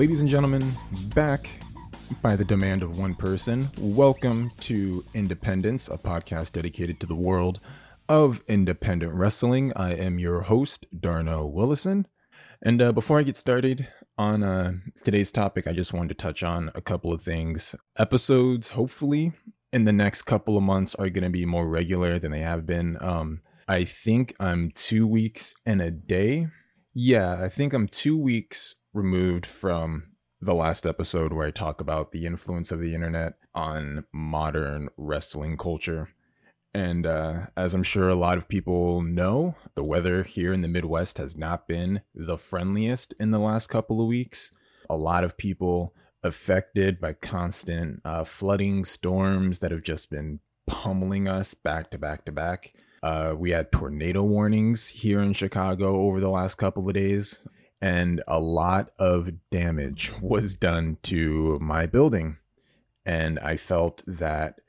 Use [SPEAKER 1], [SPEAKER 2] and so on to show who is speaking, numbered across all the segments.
[SPEAKER 1] Ladies and gentlemen, back by the demand of one person, welcome to Independence, a podcast dedicated to the world of independent wrestling. I am your host, Darno Willison. And uh, before I get started on uh, today's topic, I just wanted to touch on a couple of things. Episodes, hopefully, in the next couple of months are going to be more regular than they have been. Um, I think I'm two weeks and a day. Yeah, I think I'm two weeks removed from the last episode where I talk about the influence of the internet on modern wrestling culture. And uh, as I'm sure a lot of people know, the weather here in the Midwest has not been the friendliest in the last couple of weeks. A lot of people affected by constant uh, flooding storms that have just been pummeling us back to back to back. Uh, we had tornado warnings here in Chicago over the last couple of days, and a lot of damage was done to my building. And I felt that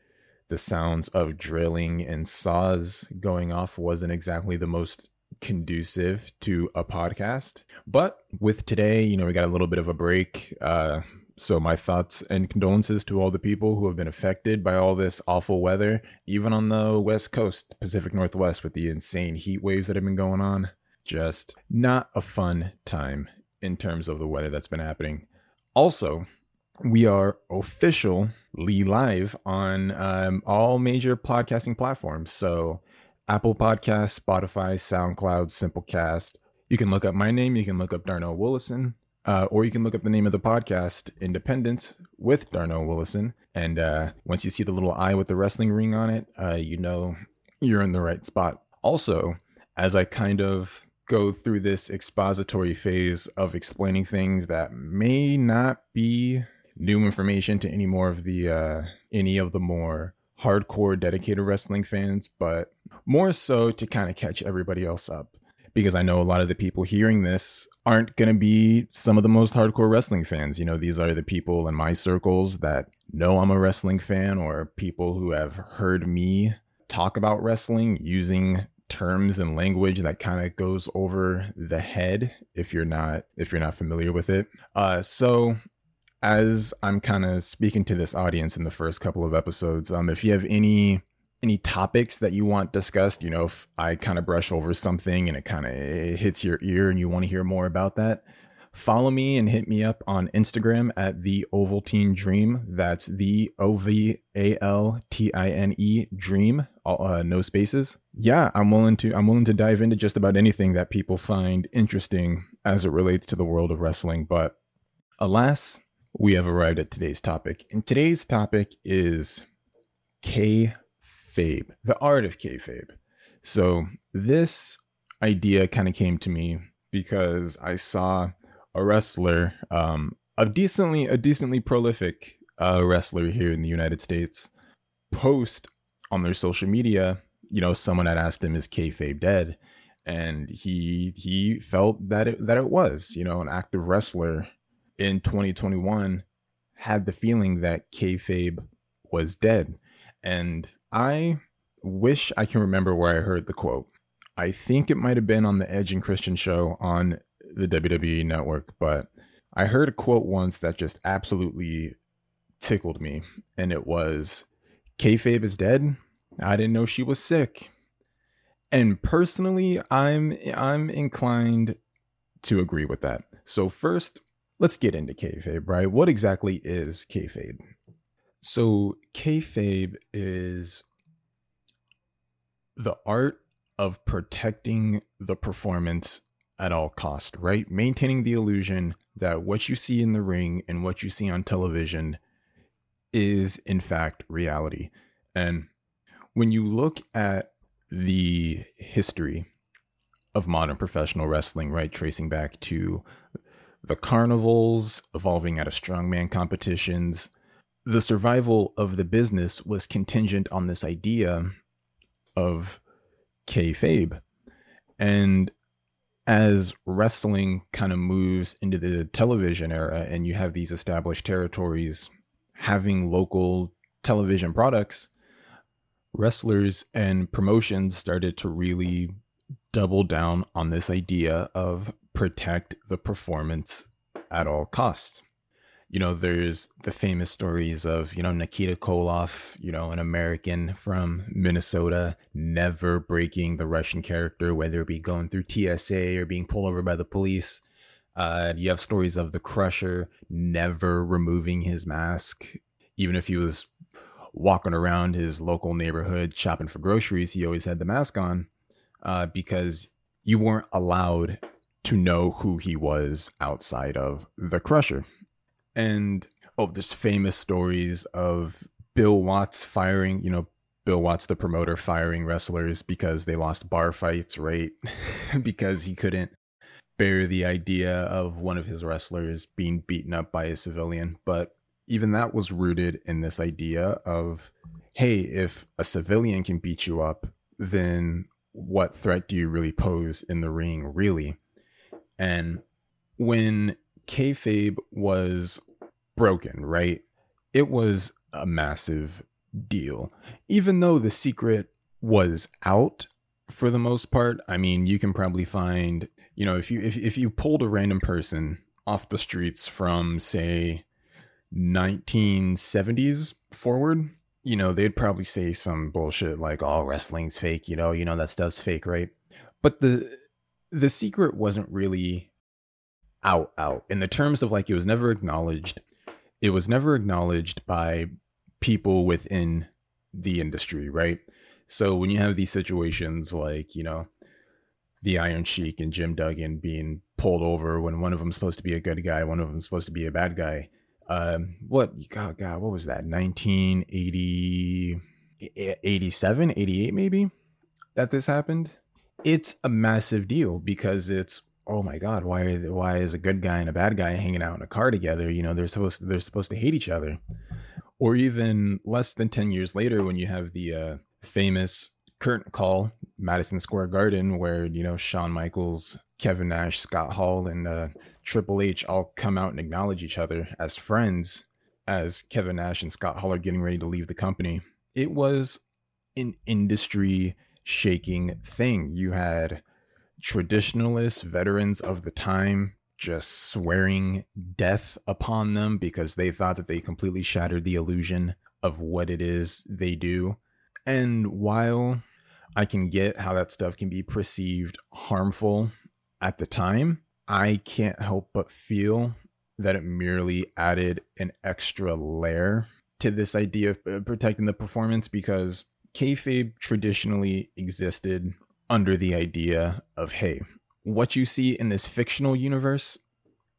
[SPEAKER 1] the sounds of drilling and saws going off wasn't exactly the most conducive to a podcast. But with today, you know, we got a little bit of a break. Uh, so, my thoughts and condolences to all the people who have been affected by all this awful weather, even on the West Coast, Pacific Northwest, with the insane heat waves that have been going on. Just not a fun time in terms of the weather that's been happening. Also, we are officially live on um, all major podcasting platforms. So, Apple Podcasts, Spotify, SoundCloud, Simplecast. You can look up my name. You can look up Darnell Willison. Uh, or you can look up the name of the podcast, Independence with Darnell Willison. And uh, once you see the little eye with the wrestling ring on it, uh, you know you're in the right spot. Also, as I kind of go through this expository phase of explaining things that may not be new information to any more of the uh, any of the more hardcore dedicated wrestling fans, but more so to kind of catch everybody else up because I know a lot of the people hearing this aren't going to be some of the most hardcore wrestling fans. You know, these are the people in my circles that know I'm a wrestling fan or people who have heard me talk about wrestling using terms and language that kind of goes over the head if you're not if you're not familiar with it. Uh so as I'm kind of speaking to this audience in the first couple of episodes, um if you have any any topics that you want discussed, you know, if I kind of brush over something and it kind of hits your ear and you want to hear more about that, follow me and hit me up on Instagram at the Ovaltine Dream. That's the O V A L T I N E Dream, uh, no spaces. Yeah, I'm willing to I'm willing to dive into just about anything that people find interesting as it relates to the world of wrestling. But alas, we have arrived at today's topic, and today's topic is K kayfabe, the art of kayfabe. So this idea kind of came to me because I saw a wrestler, um, a decently a decently prolific uh, wrestler here in the United States, post on their social media. You know, someone had asked him, "Is kayfabe dead?" And he he felt that it that it was. You know, an active wrestler in 2021 had the feeling that kayfabe was dead, and I wish I can remember where I heard the quote. I think it might have been on the Edge and Christian show on the WWE network, but I heard a quote once that just absolutely tickled me, and it was, "Kayfabe is dead. I didn't know she was sick." And personally, I'm I'm inclined to agree with that. So first, let's get into kayfabe, right? What exactly is kayfabe? So, kayfabe is the art of protecting the performance at all cost, right? Maintaining the illusion that what you see in the ring and what you see on television is in fact reality. And when you look at the history of modern professional wrestling, right, tracing back to the carnivals evolving out of strongman competitions, the survival of the business was contingent on this idea of kayfabe. And as wrestling kind of moves into the television era and you have these established territories having local television products, wrestlers and promotions started to really double down on this idea of protect the performance at all costs. You know, there's the famous stories of, you know, Nikita Koloff, you know, an American from Minnesota, never breaking the Russian character, whether it be going through TSA or being pulled over by the police. Uh, you have stories of the Crusher never removing his mask, even if he was walking around his local neighborhood shopping for groceries, he always had the mask on uh, because you weren't allowed to know who he was outside of the Crusher. And oh, there's famous stories of Bill Watts firing, you know, Bill Watts, the promoter, firing wrestlers because they lost bar fights, right? because he couldn't bear the idea of one of his wrestlers being beaten up by a civilian. But even that was rooted in this idea of, hey, if a civilian can beat you up, then what threat do you really pose in the ring, really? And when kayfabe was broken, right? It was a massive deal. Even though the secret was out for the most part, I mean, you can probably find, you know, if you if if you pulled a random person off the streets from say 1970s forward, you know, they'd probably say some bullshit like, "Oh, wrestling's fake," you know, you know that stuff's fake, right? But the the secret wasn't really out out in the terms of like it was never acknowledged. It was never acknowledged by people within the industry, right? So when you have these situations like, you know, the Iron Sheik and Jim Duggan being pulled over when one of them's supposed to be a good guy, one of them's supposed to be a bad guy, um, what God, God, what was that? 1980, 87, 88 maybe that this happened. It's a massive deal because it's oh my God, why are why is a good guy and a bad guy hanging out in a car together? You know, they're supposed to, they're supposed to hate each other. Or even less than 10 years later when you have the uh, famous curtain call Madison Square Garden where, you know, Shawn Michaels, Kevin Nash, Scott Hall and uh, Triple H all come out and acknowledge each other as friends as Kevin Nash and Scott Hall are getting ready to leave the company. It was an industry shaking thing. You had traditionalists, veterans of the time, just swearing death upon them because they thought that they completely shattered the illusion of what it is they do. And while I can get how that stuff can be perceived harmful at the time, I can't help but feel that it merely added an extra layer to this idea of uh, protecting the performance because kayfabe traditionally existed under the idea of hey, what you see in this fictional universe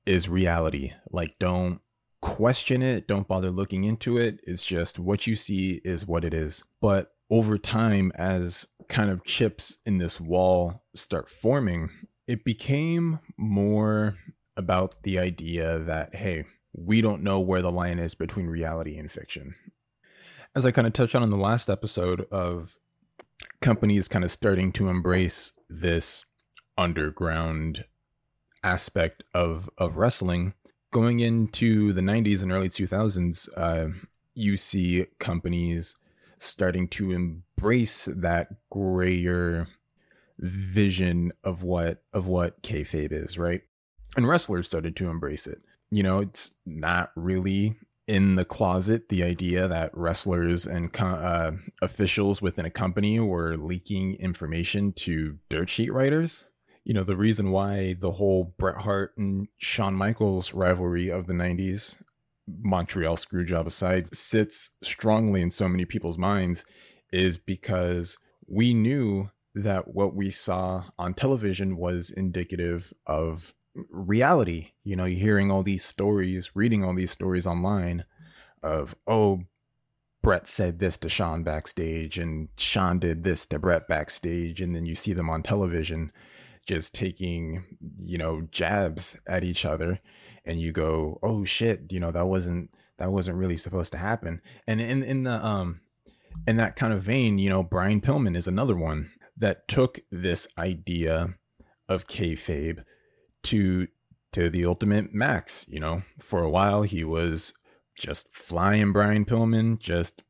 [SPEAKER 1] is reality. Like, don't question it, don't bother looking into it. It's just what you see is what it is. But over time, as kind of chips in this wall start forming, it became more about the idea that, hey, we don't know where the line is between reality and fiction. As I kind of touched on in the last episode of companies kind of starting to embrace this underground aspect of of wrestling going into the 90s and early 2000s uh, you see companies starting to embrace that grayer vision of what of what kayfabe is, right? And wrestlers started to embrace it. You know, it's not really in the closet the idea that wrestlers and uh, officials within a company were leaking information to dirt sheet writers. You know, the reason why the whole Bret Hart and Shawn Michaels rivalry of the 90s, Montreal Screwjob aside, sits strongly in so many people's minds is because we knew that what we saw on television was indicative of reality. You know, you're hearing all these stories, reading all these stories online of, oh, Bret said this to Shawn backstage, and Shawn did this to Bret backstage, and then you see them on television just taking, you know, jabs at each other, and you go, oh shit, you know, that wasn't that wasn't really supposed to happen. And in in the um in that kind of vein, you know, Brian Pillman is another one that took this idea of kayfabe to to the ultimate max. You know, for a while he was just flying Brian Pillman, just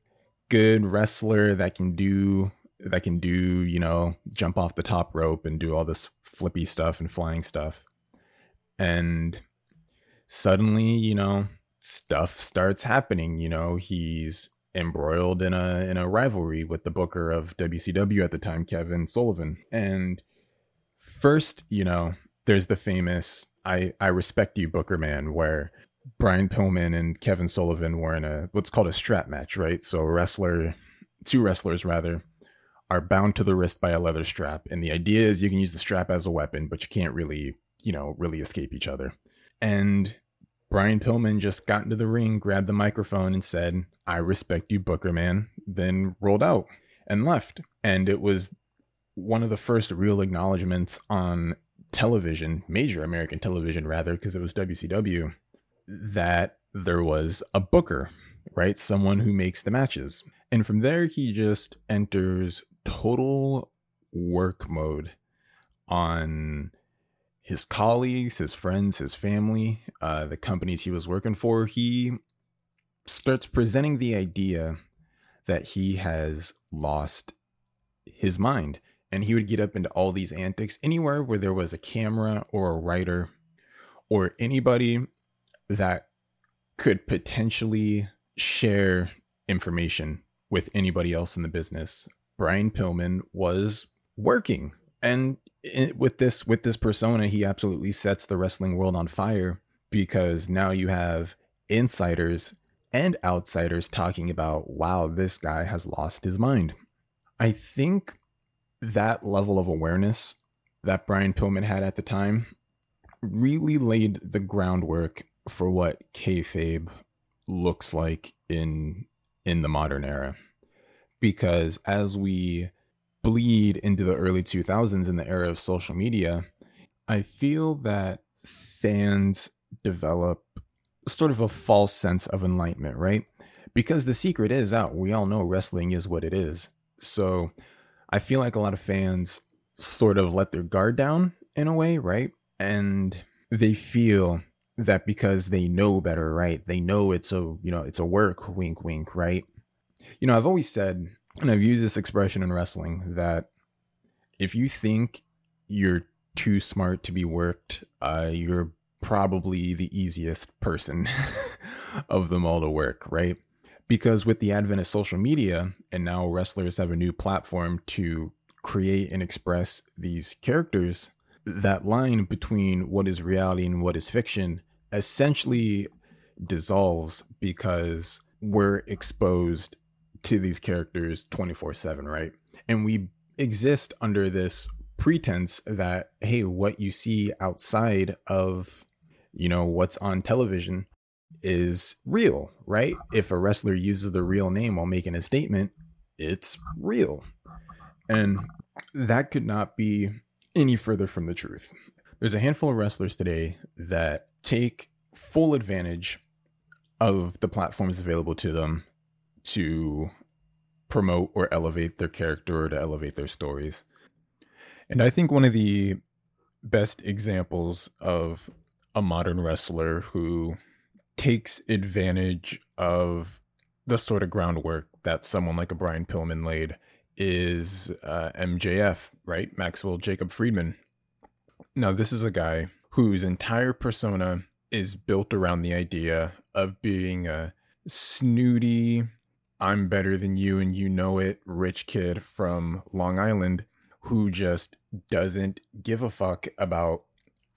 [SPEAKER 1] good wrestler that can do that can do you know jump off the top rope and do all this flippy stuff and flying stuff and suddenly, you know, stuff starts happening. You know, he's embroiled in a in a rivalry with the booker of WCW at the time, Kevin Sullivan. And first, you know, there's the famous I I respect you Booker man where Brian Pillman and Kevin Sullivan were in a what's called a strap match, right? So wrestler, two wrestlers rather, are bound to the wrist by a leather strap, and the idea is you can use the strap as a weapon, but you can't really, you know, really escape each other. And Brian Pillman just got into the ring, grabbed the microphone, and said, "I respect you, Booker man." Then rolled out and left, and it was one of the first real acknowledgments on television, major American television rather, because it was WCW that there was a booker, right? Someone who makes the matches. And from there, he just enters total work mode on his colleagues, his friends, his family, uh, the companies he was working for. He starts presenting the idea that he has lost his mind. And he would get up into all these antics anywhere where there was a camera or a writer or anybody that could potentially share information with anybody else in the business. Brian Pillman was working and with this with this persona he absolutely sets the wrestling world on fire because now you have insiders and outsiders talking about wow this guy has lost his mind. I think that level of awareness that Brian Pillman had at the time really laid the groundwork for what kayfabe looks like in in the modern era. Because as we bleed into the early 2000s in the era of social media, I feel that fans develop sort of a false sense of enlightenment, right? Because the secret is out. We all know wrestling is what it is. So I feel like a lot of fans sort of let their guard down in a way, right? And they feel that because they know better, right? They know it's a, you know, it's a work, wink, wink, right? You know, I've always said, and I've used this expression in wrestling, that if you think you're too smart to be worked, uh, you're probably the easiest person of them all to work, right? Because with the advent of social media, and now wrestlers have a new platform to create and express these characters, that line between what is reality and what is fiction essentially dissolves because we're exposed to these characters 24 7, right? And we exist under this pretense that, hey, what you see outside of, you know, what's on television is real, right? If a wrestler uses the real name while making a statement, it's real. And that could not be any further from the truth. There's a handful of wrestlers today that take full advantage of the platforms available to them to promote or elevate their character or to elevate their stories. And I think one of the best examples of a modern wrestler who takes advantage of the sort of groundwork that someone like a Brian Pillman laid is uh, MJF, right? Maxwell Jacob Friedman. Now, this is a guy whose entire persona is built around the idea of being a snooty, I'm better than you and you know it rich kid from Long Island who just doesn't give a fuck about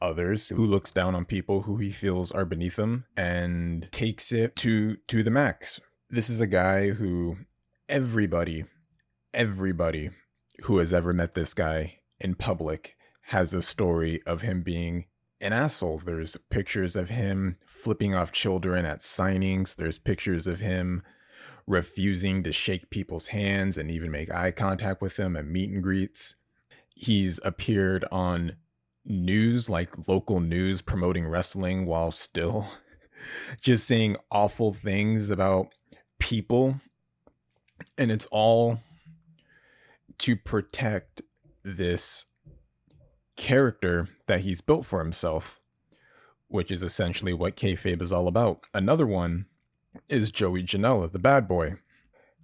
[SPEAKER 1] others who looks down on people who he feels are beneath him and takes it to to the max. This is a guy who everybody everybody who has ever met this guy in public has a story of him being an asshole. There's pictures of him flipping off children at signings. There's pictures of him refusing to shake people's hands and even make eye contact with them at meet and greets. He's appeared on news, like local news, promoting wrestling while still just saying awful things about people. And it's all to protect this character that he's built for himself, which is essentially what kayfabe is all about. Another one is Joey Janela, the bad boy.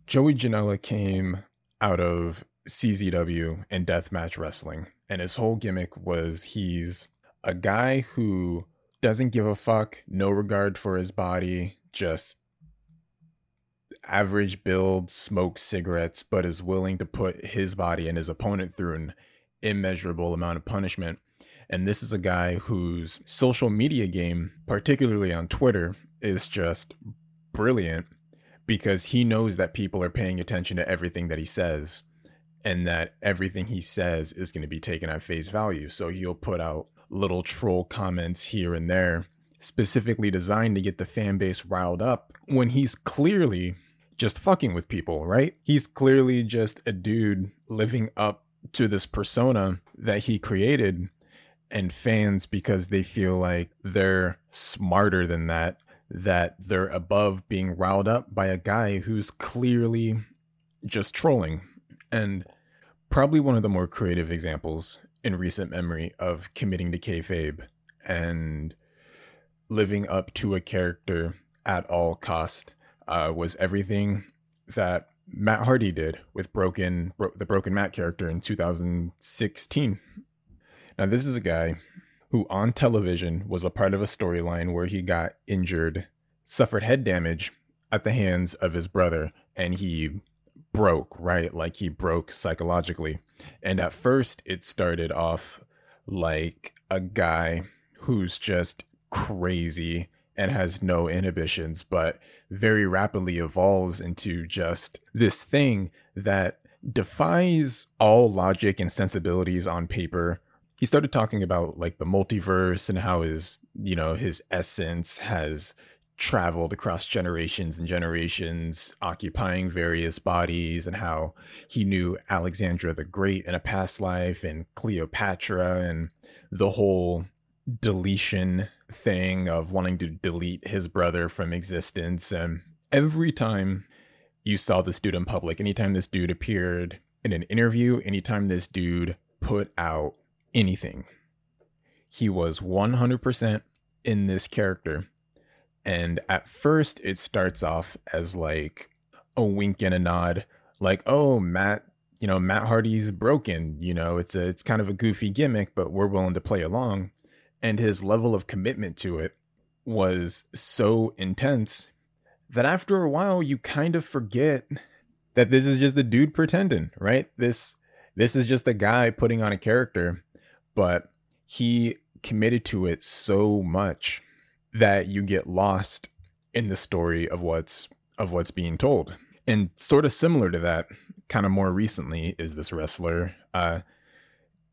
[SPEAKER 1] Joey Janela came out of CZW and deathmatch wrestling, and his whole gimmick was he's a guy who doesn't give a fuck, no regard for his body, just average build, smokes cigarettes, but is willing to put his body and his opponent through an immeasurable amount of punishment. And this is a guy whose social media game, particularly on Twitter, is just brilliant because he knows that people are paying attention to everything that he says and that everything he says is going to be taken at face value. So he'll put out little troll comments here and there, specifically designed to get the fan base riled up when he's clearly just fucking with people, right? He's clearly just a dude living up to this persona that he created and fans because they feel like they're smarter than that that they're above being riled up by a guy who's clearly just trolling. And probably one of the more creative examples in recent memory of committing to kayfabe and living up to a character at all cost uh, was everything that Matt Hardy did with Broken, Bro- the Broken Matt character in 2016. Now, this is a guy who on television was a part of a storyline where he got injured, suffered head damage at the hands of his brother, and he broke, right? Like he broke psychologically. And at first, it started off like a guy who's just crazy and has no inhibitions, but very rapidly evolves into just this thing that defies all logic and sensibilities on paper he started talking about like the multiverse and how his you know his essence has traveled across generations and generations occupying various bodies and how he knew Alexandra the Great in a past life and Cleopatra and the whole deletion thing of wanting to delete his brother from existence and every time you saw this dude in public anytime this dude appeared in an interview anytime this dude put out anything. He was 100% in this character. And at first, it starts off as like a wink and a nod, like, oh, Matt, you know, Matt Hardy's broken. You know, it's a, it's kind of a goofy gimmick, but we're willing to play along. And his level of commitment to it was so intense that after a while, you kind of forget that this is just a dude pretending, right? This, this is just a guy putting on a character but he committed to it so much that you get lost in the story of what's of what's being told. And sort of similar to that, kind of more recently, is this wrestler uh,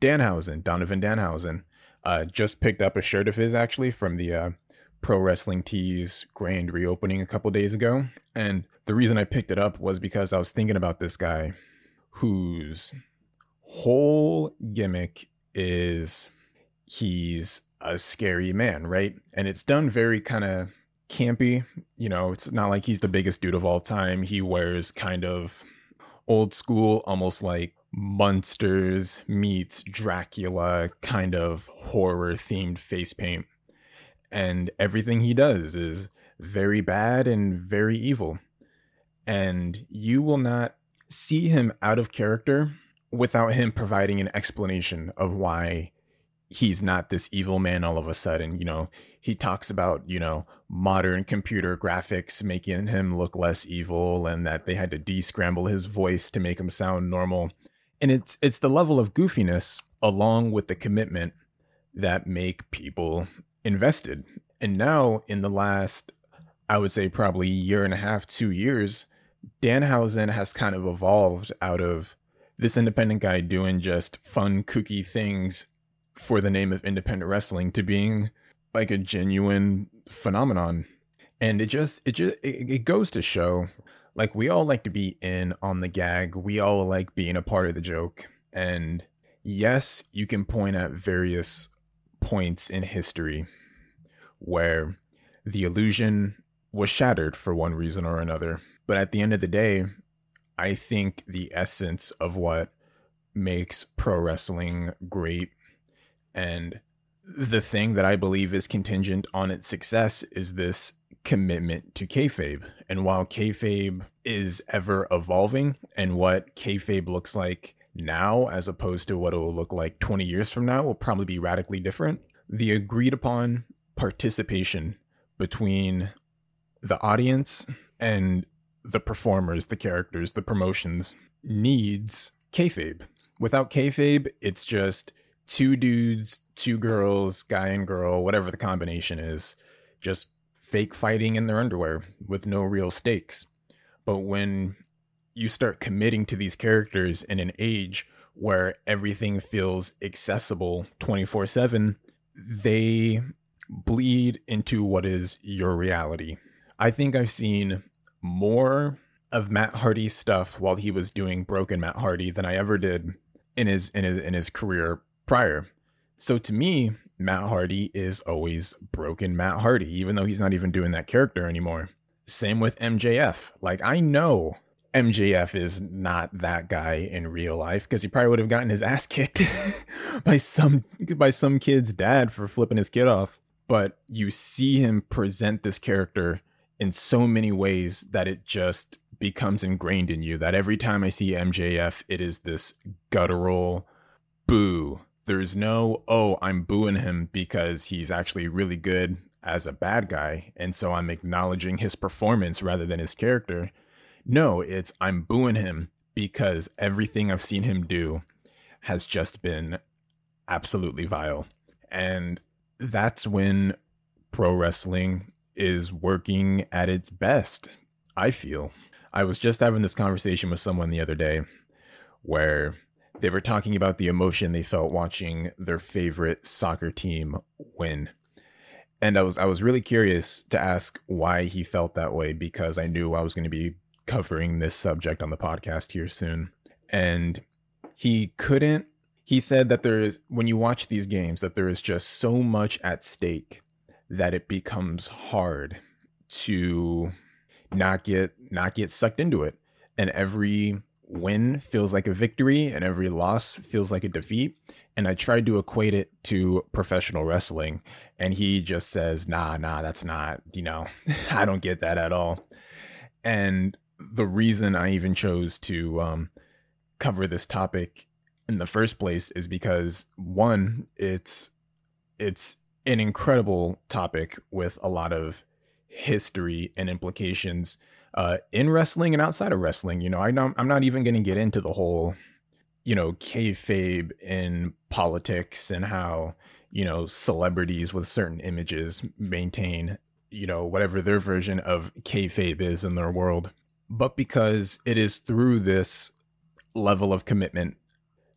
[SPEAKER 1] Danhausen, Donovan Danhausen, uh, just picked up a shirt of his actually from the uh, Pro Wrestling Tees grand reopening a couple days ago. And the reason I picked it up was because I was thinking about this guy whose whole gimmick is he's a scary man, right? And it's done very kind of campy. You know, it's not like he's the biggest dude of all time. He wears kind of old school, almost like Munsters meets Dracula kind of horror themed face paint. And everything he does is very bad and very evil. And you will not see him out of character without him providing an explanation of why he's not this evil man all of a sudden. You know, he talks about, you know, modern computer graphics making him look less evil and that they had to de-scramble his voice to make him sound normal. And it's it's the level of goofiness along with the commitment that make people invested. And now in the last I would say probably year and a half, 2 years, Danhausen has kind of evolved out of this independent guy doing just fun, kooky things for the name of independent wrestling to being like a genuine phenomenon. And it just, it just, it, goes to show like we all like to be in on the gag. We all like being a part of the joke. And yes, you can point at various points in history where the illusion was shattered for one reason or another. But at the end of the day, I think the essence of what makes pro wrestling great and the thing that I believe is contingent on its success is this commitment to kayfabe. And while kayfabe is ever evolving and what kayfabe looks like now as opposed to what it will look like 20 years from now will probably be radically different, the agreed upon participation between the audience and the performers, the characters, the promotions needs kayfabe. Without kayfabe, it's just two dudes, two girls, guy and girl, whatever the combination is, just fake fighting in their underwear with no real stakes. But when you start committing to these characters in an age where everything feels accessible 24 7, they bleed into what is your reality. I think I've seen more of Matt Hardy's stuff while he was doing Broken Matt Hardy than I ever did in his in his in his career prior. So to me, Matt Hardy is always broken Matt Hardy, even though he's not even doing that character anymore. Same with MJF. Like I know MJF is not that guy in real life because he probably would have gotten his ass kicked by some by some kid's dad for flipping his kid off. But you see him present this character in so many ways that it just becomes ingrained in you that every time I see MJF, it is this guttural boo. There's no, oh, I'm booing him because he's actually really good as a bad guy. And so I'm acknowledging his performance rather than his character. No, it's I'm booing him because everything I've seen him do has just been absolutely vile. And that's when pro wrestling is working at its best, I feel. I was just having this conversation with someone the other day where they were talking about the emotion they felt watching their favorite soccer team win. And I was I was really curious to ask why he felt that way because I knew I was going to be covering this subject on the podcast here soon. And he couldn't he said that there is when you watch these games that there is just so much at stake that it becomes hard to not get not get sucked into it and every win feels like a victory and every loss feels like a defeat. And i tried to equate it to professional wrestling. And he just says nah nah that's not you know i don't get that at all. And the reason i even chose to um, cover this topic in the first place is because one it's it's an incredible topic with a lot of history and implications uh, in wrestling and outside of wrestling. You know, I am not even going to get into the whole, you know, kayfabe in politics and how you know celebrities with certain images maintain, you know, whatever their version of kayfabe is in their world. But because it is through this level of commitment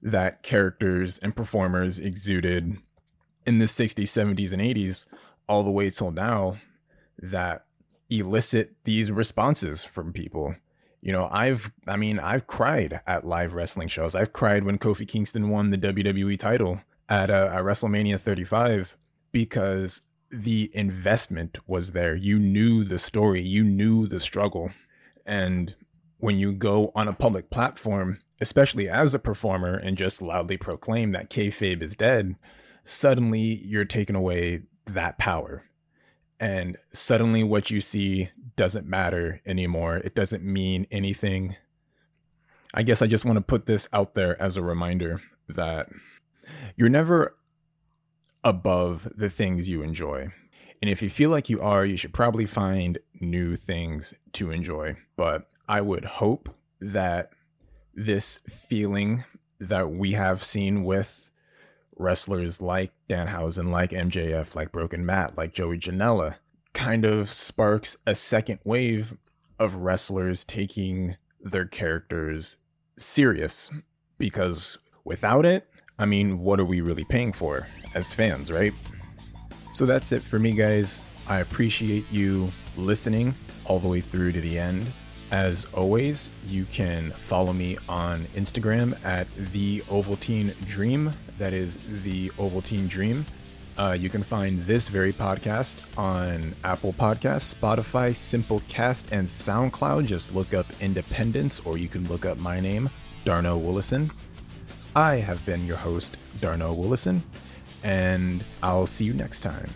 [SPEAKER 1] that characters and performers exuded in the 60s, 70s, and 80s, all the way till now, that elicit these responses from people. You know, I've, I mean, I've cried at live wrestling shows. I've cried when Kofi Kingston won the WWE title at, uh, at WrestleMania 35 because the investment was there. You knew the story, you knew the struggle. And when you go on a public platform, especially as a performer, and just loudly proclaim that kayfabe is dead, suddenly you're taking away that power and suddenly what you see doesn't matter anymore. It doesn't mean anything. I guess I just want to put this out there as a reminder that you're never above the things you enjoy. And if you feel like you are, you should probably find new things to enjoy. But I would hope that this feeling that we have seen with wrestlers like Danhausen, like MJF, like Broken Matt, like Joey Janela, kind of sparks a second wave of wrestlers taking their characters serious. Because without it, I mean, what are we really paying for as fans, right? So that's it for me, guys. I appreciate you listening all the way through to the end. As always, you can follow me on Instagram at the Ovaltine Dream. That is the Ovaltine Dream. Uh, you can find this very podcast on Apple Podcasts, Spotify, Simplecast, and SoundCloud. Just look up Independence, or you can look up my name, Darno Willison. I have been your host, Darno Willison, and I'll see you next time.